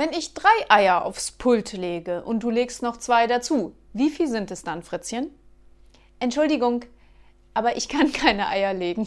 Wenn ich drei Eier aufs Pult lege und du legst noch zwei dazu, wie viel sind es dann, Fritzchen? Entschuldigung, aber ich kann keine Eier legen.